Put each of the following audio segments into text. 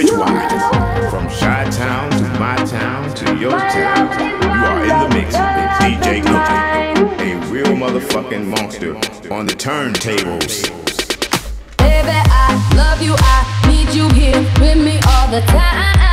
Bridgewater. From Chi Town to my town to your town, you are in the mix with DJ Cookie, a real motherfucking monster on the turntables. Baby, I love you, I need you here with me all the time.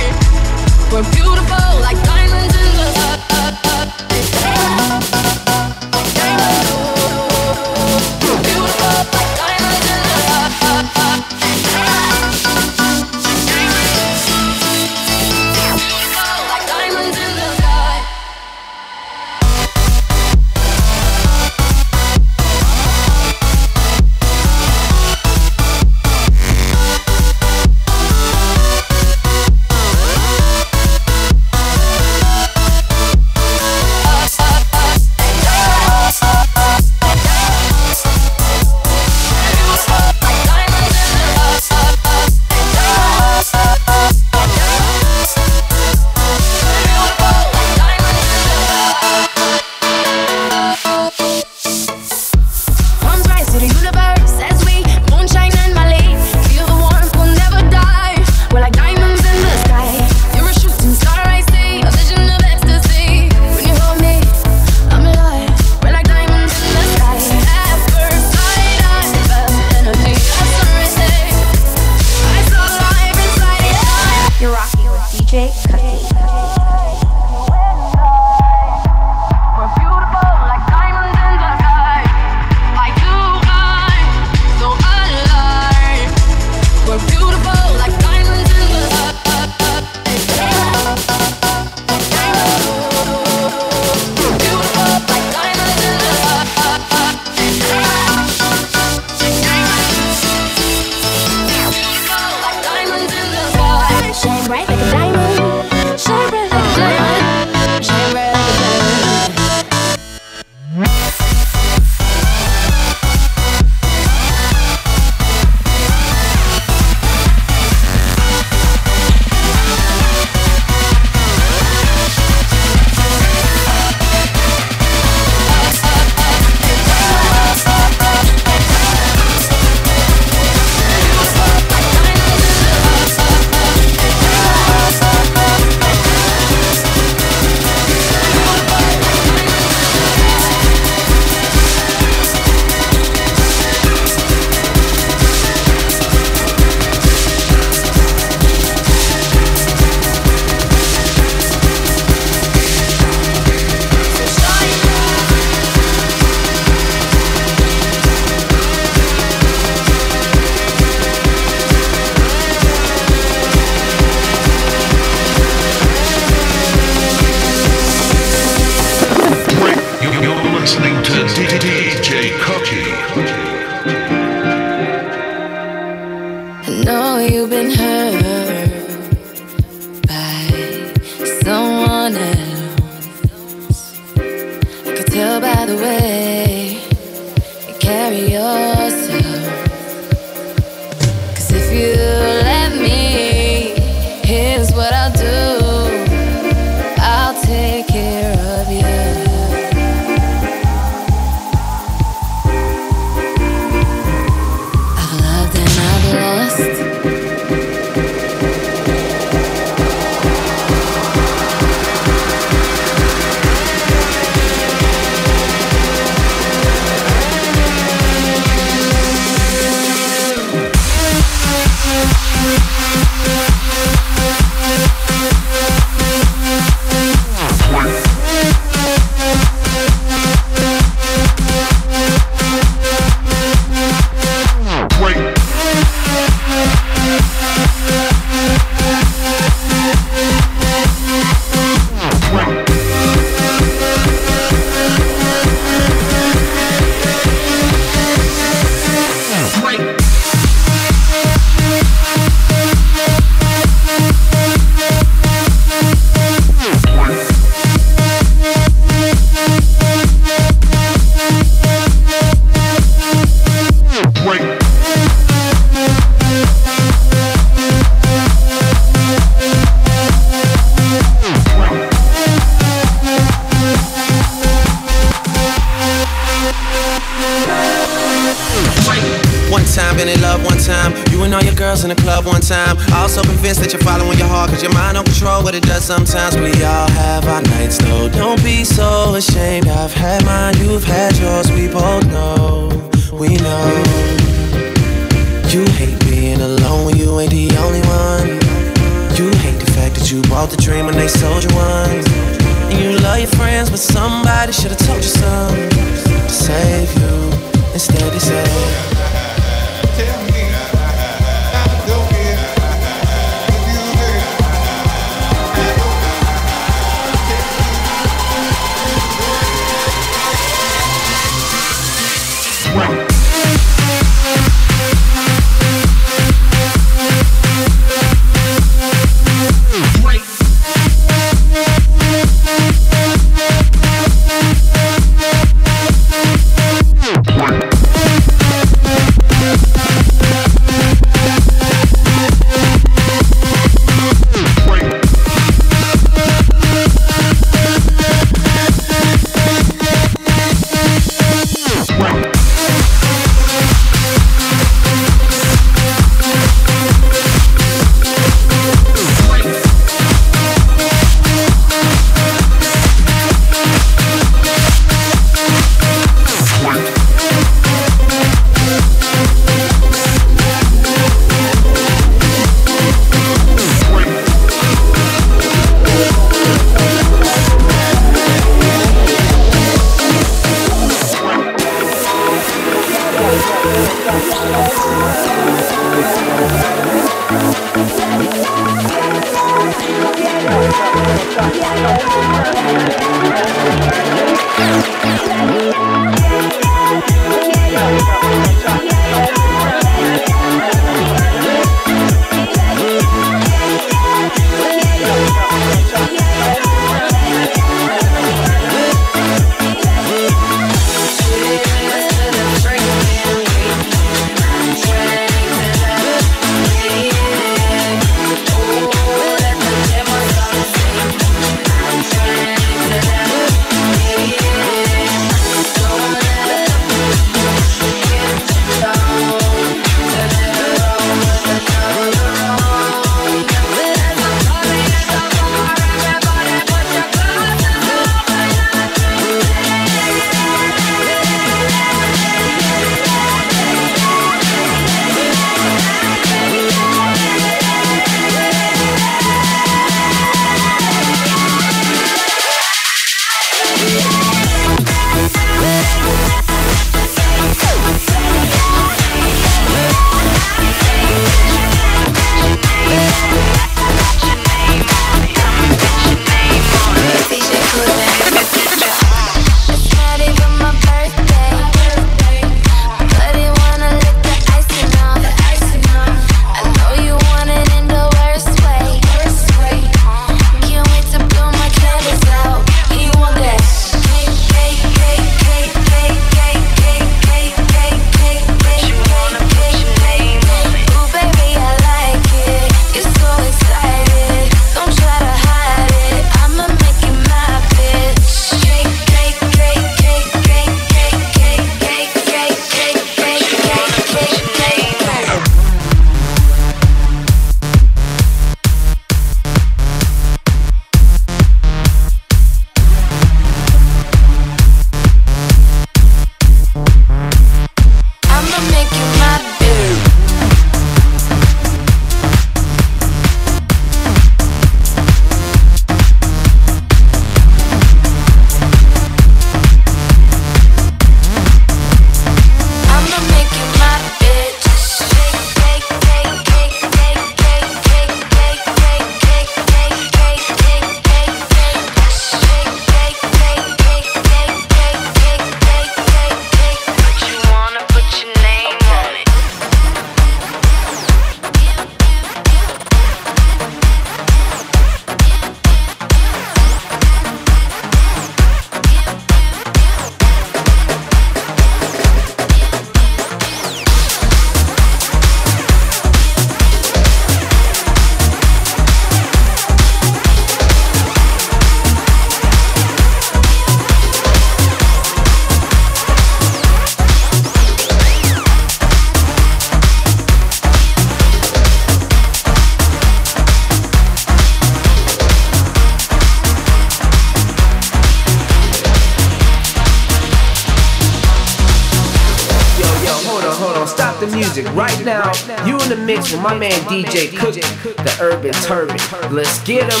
It's with my man DJ Cook, the urban turban. Let's get him.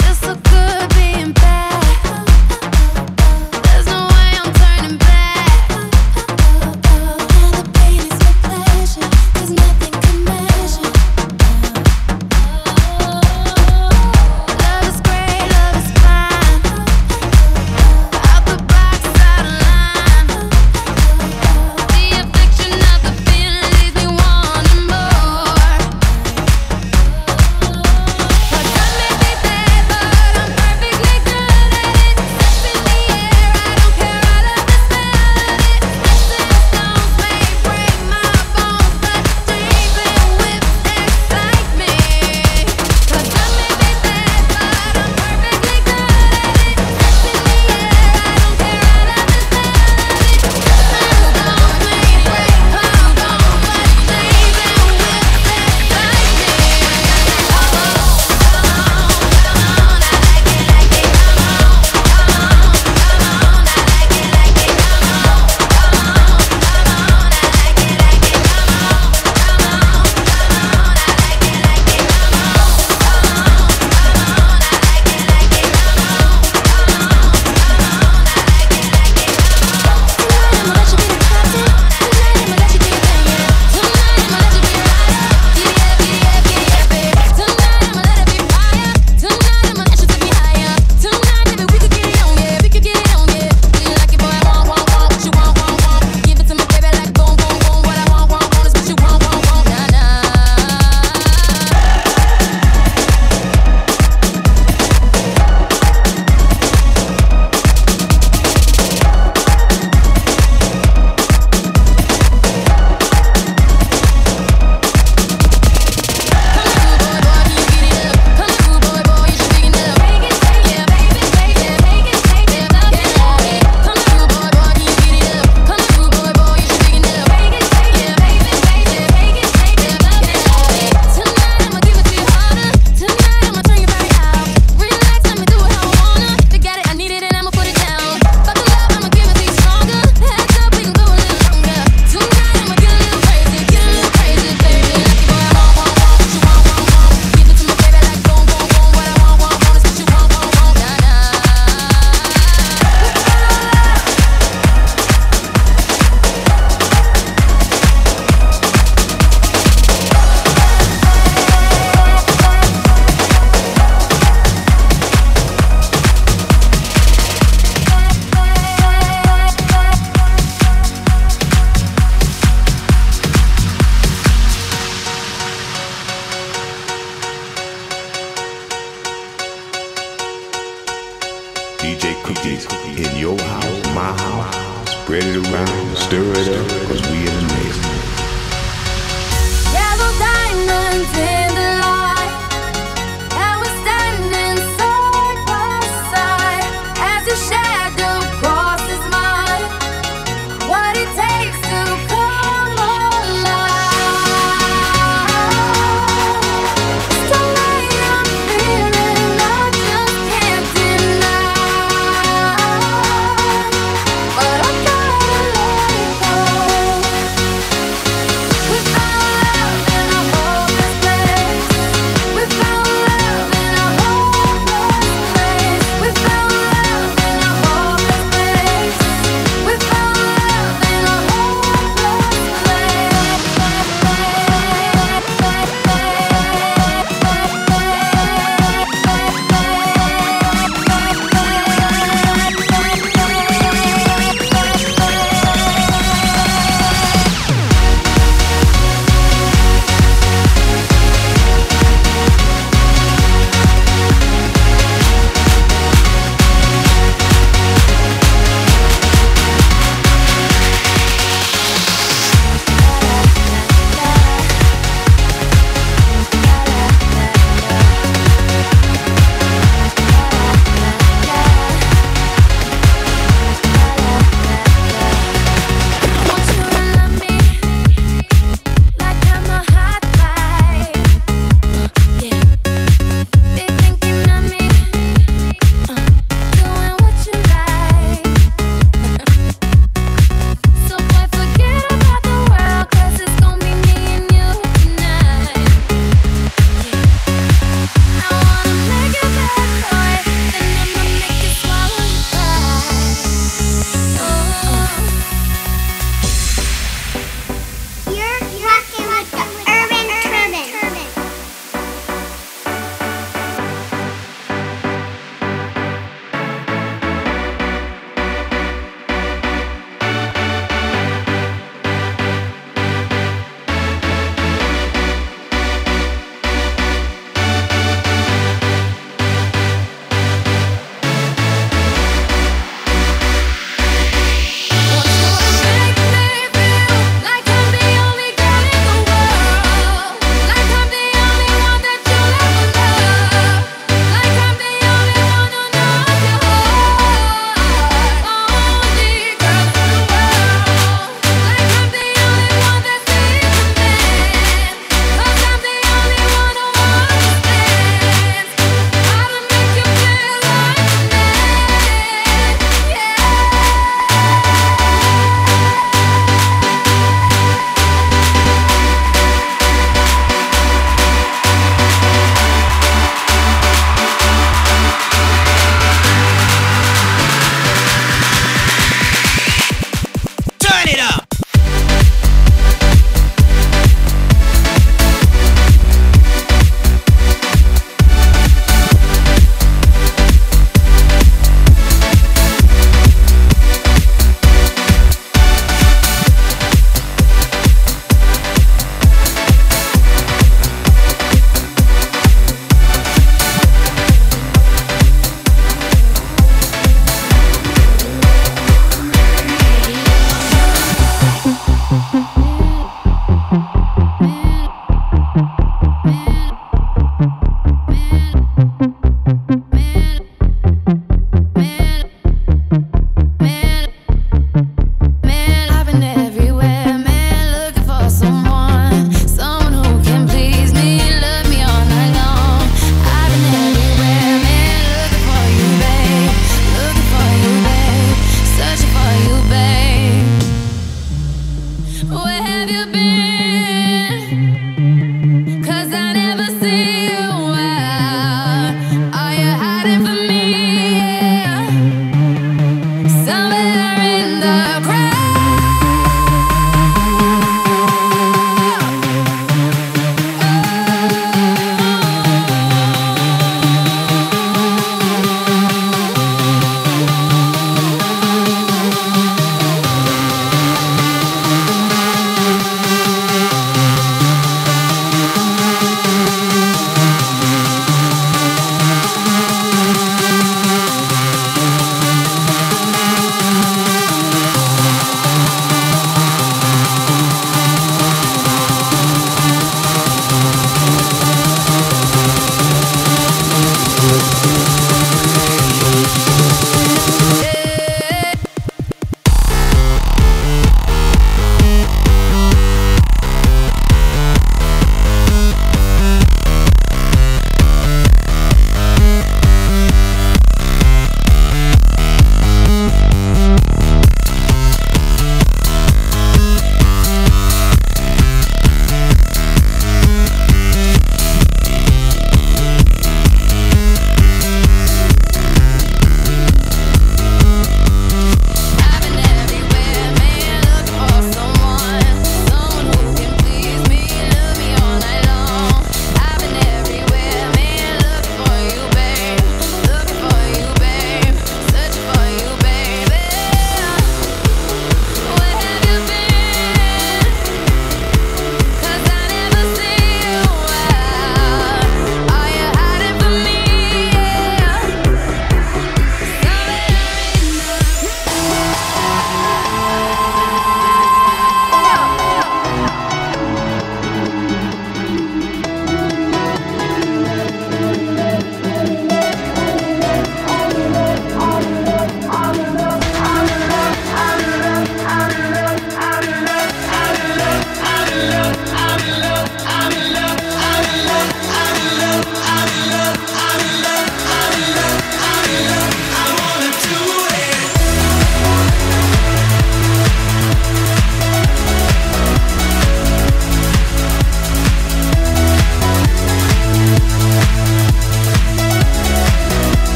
It's so good being back.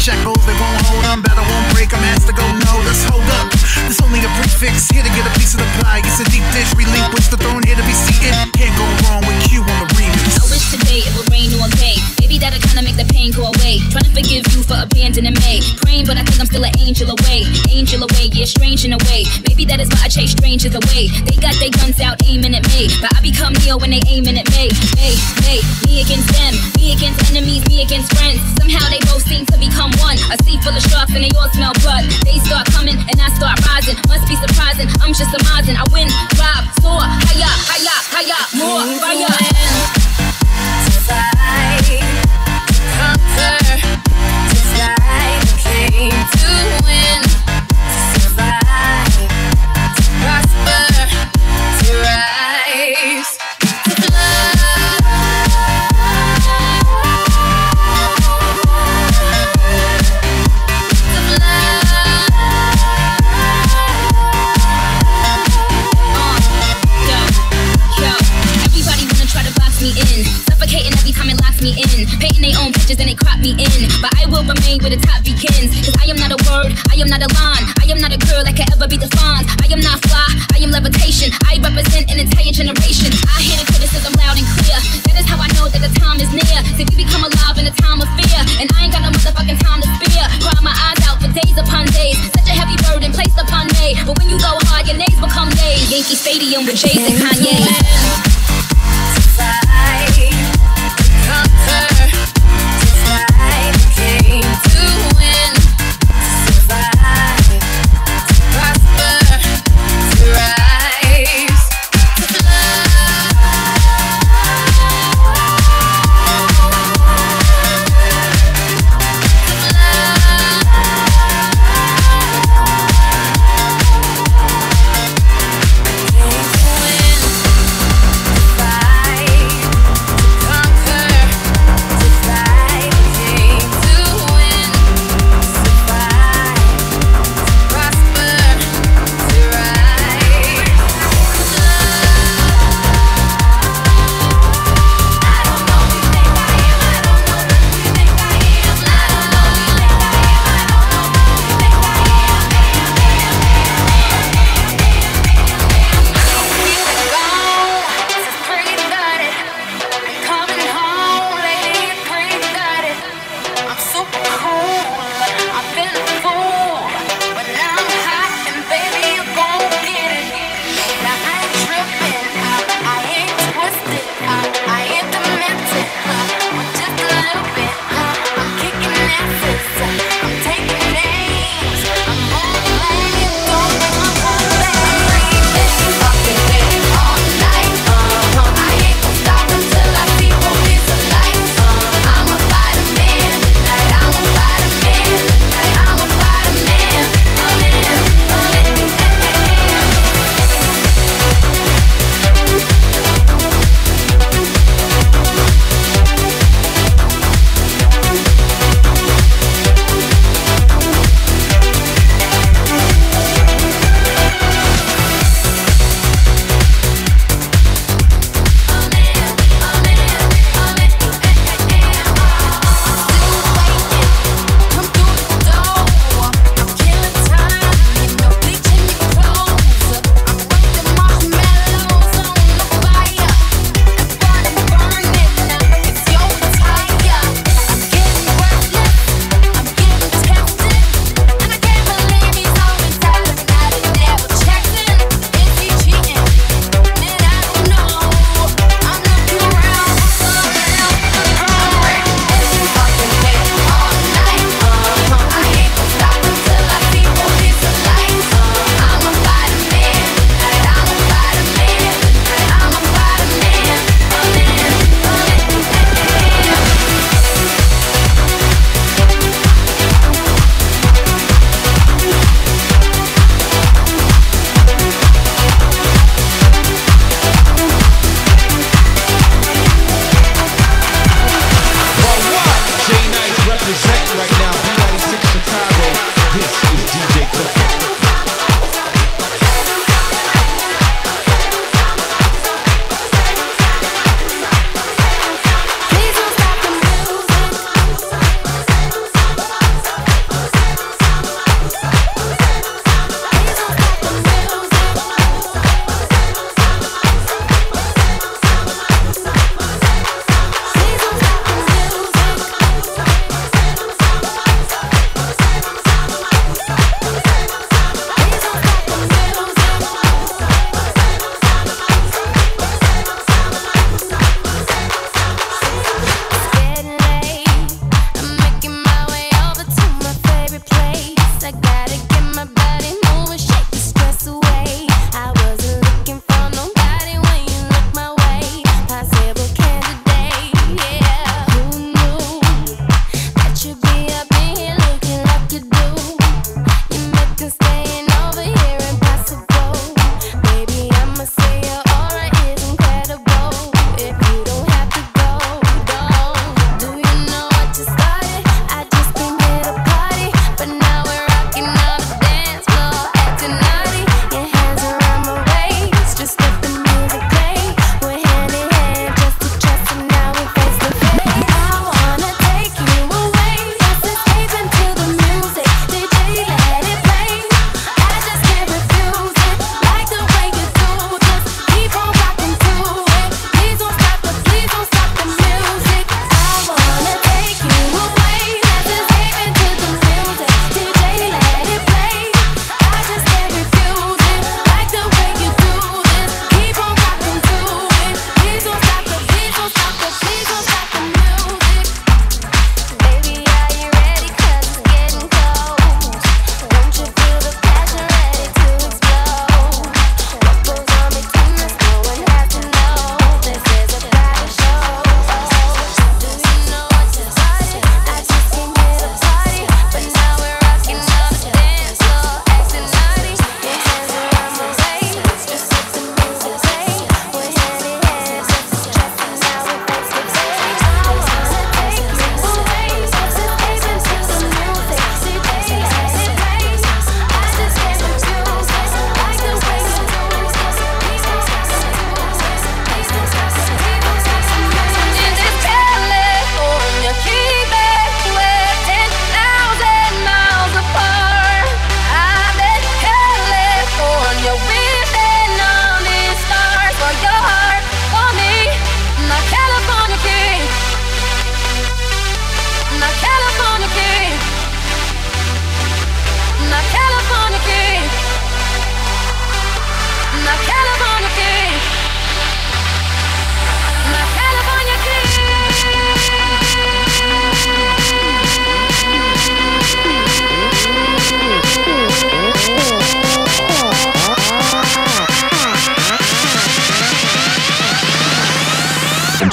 Shackles, they won't hold on. Better won't break. I'm to go. No, let's hold up. This only a prefix. Here to get a piece of the pie. It's a deep dish. Relinquish the throne. Here to be seated. Can't go wrong with Q on the remix. I wish today it would rain all day. Maybe that'll kinda make the pain go away. Trying to forgive you for abandoning me. Praying, but I think I'm still an angel away. Angel away, yeah, strange in a way. Maybe that is why I chase strangers away. They got their guns out aiming at me. But I become Neo when they aiming at me. Hey, hey, me against them. Me against enemies, me against friends. Somehow they A sea full of sharks and they all smell blood. They start coming and I start rising. Must be surprising. I'm just amazing. I win, rob, soar,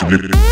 All I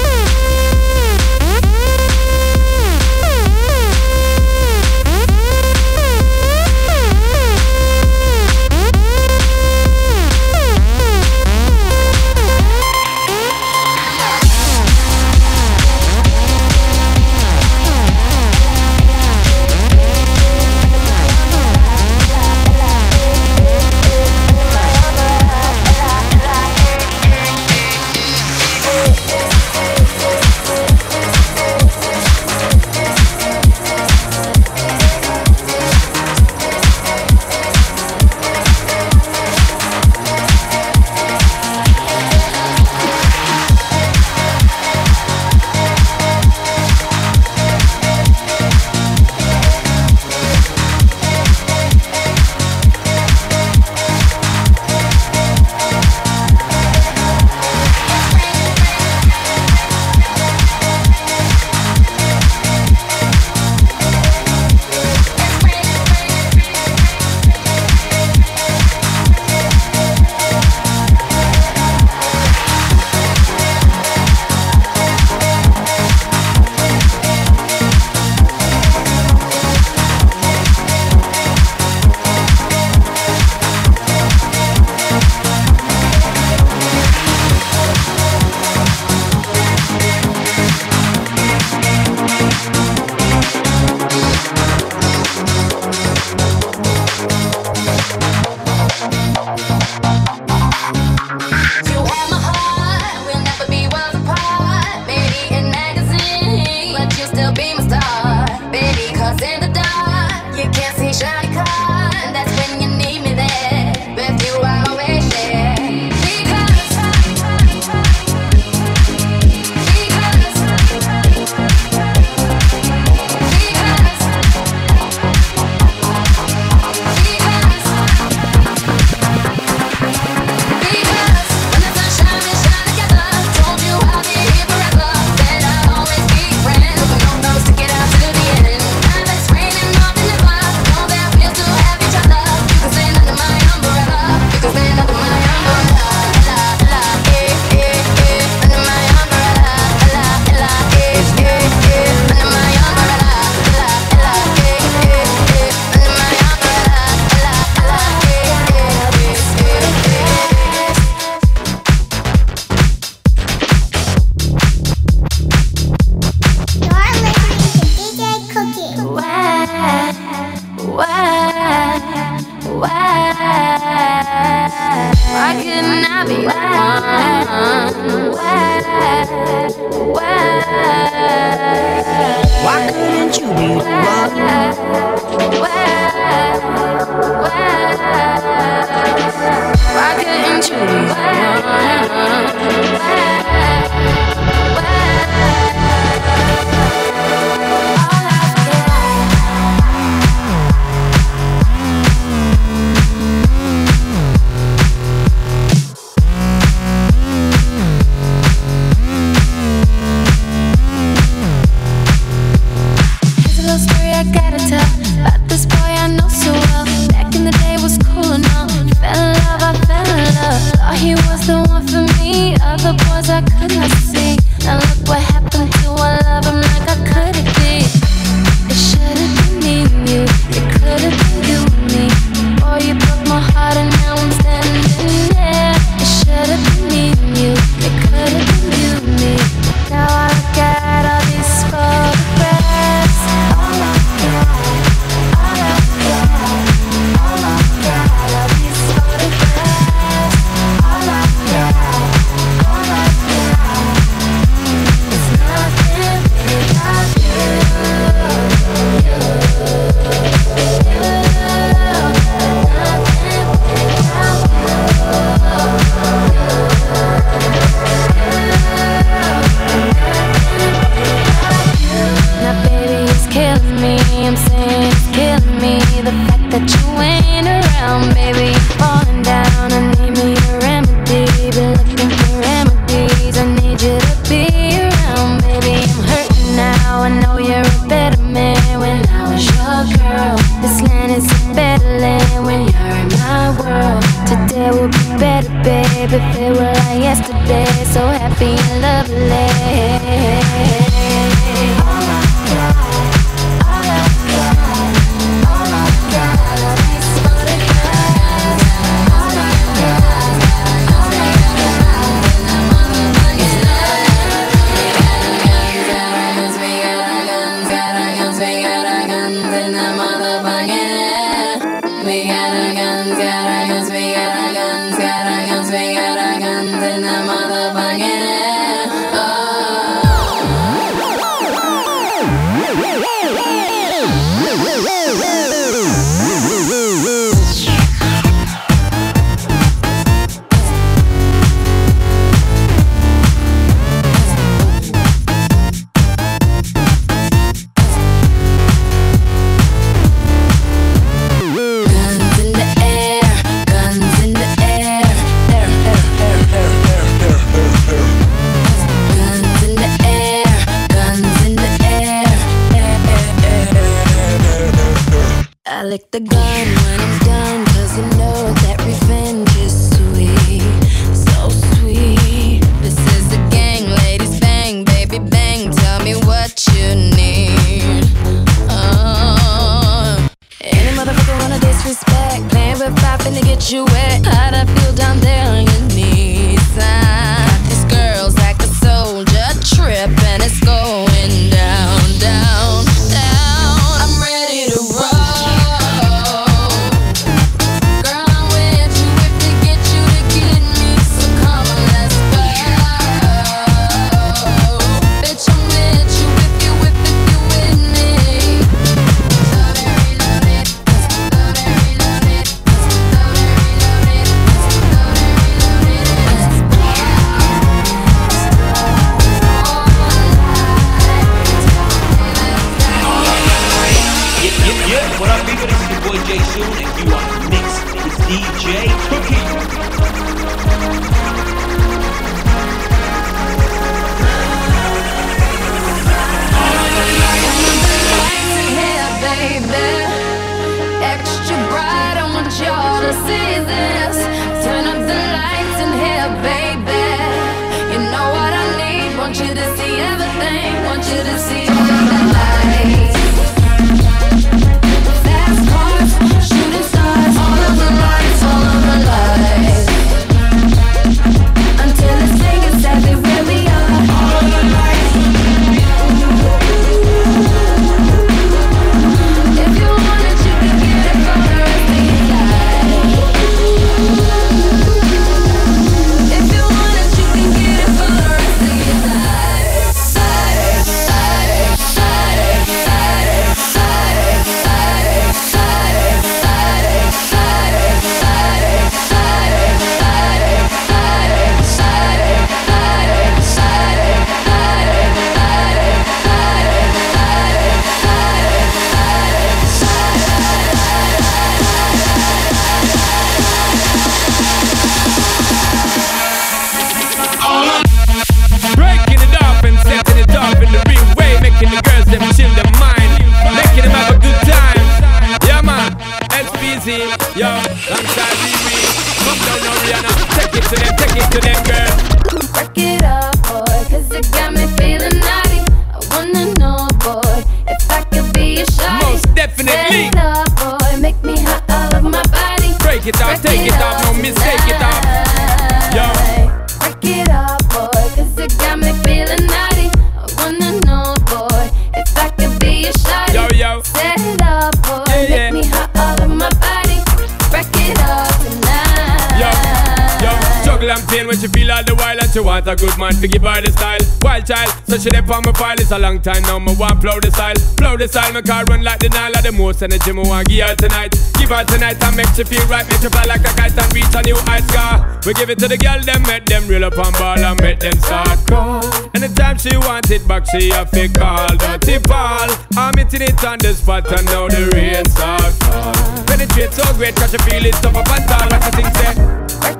on my file, it's a long time now. My want blow the style, blow the style. My car run like the Nile, the most energy. My want give her tonight, give her tonight and make you feel right, make you fly like a kite and reach a new ice car. We give it to the girl, them make them real up on ball and make them start call. Anytime she wants it back, she have to call. the ball. I'm hitting it on the spot and now the rain starts. fall. Penetrate so great, cause you feel it tough up and tall. Like I think say,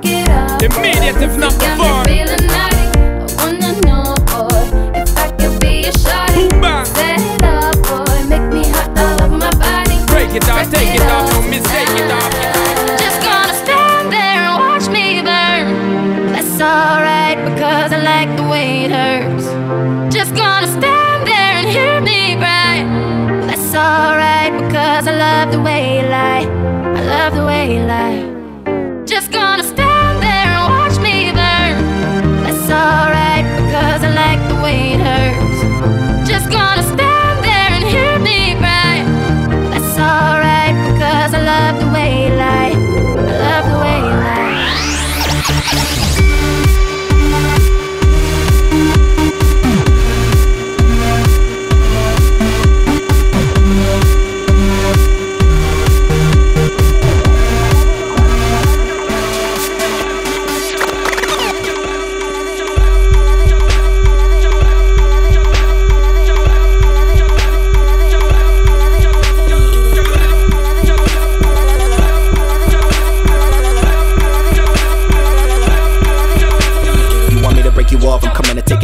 it. Immediate if not before. it, dog. Take it, off, no mistake it, dog. Just gonna stand there and watch me burn. That's alright because I like the way it hurts. Just gonna stand there and hear me cry. That's alright because I love the way you lie. I love the way you lie. Just gonna stand there and watch me burn. That's alright because I like the way it hurts. Just gonna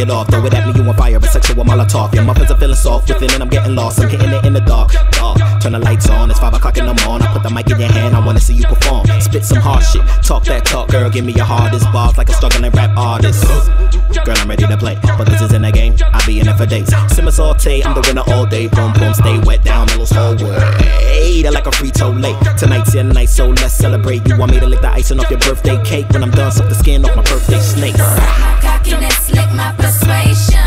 it off. Throw it at me, you on fire, a sexual Molotov. Your muffins are feeling soft within, and I'm getting lost. I'm hitting it in the dark. dark. Turn the lights on, it's five o'clock in the morning. I put the mic in your hand, I wanna see you perform. Spit some hard shit, talk that talk, girl. Give me your hardest bars like a struggling rap artist. Girl, I'm ready to play, but this isn't a game. I'll be in it for days. Simmer saute, I'm the winner all day. Boom boom, stay wet down, Mellows whole way. They're like a free late. Tonight's your night, so let's celebrate. You want me to lick the icing off your birthday cake? When I'm done, suck the skin off my birthday snake. Cockiness, lick my persuasion.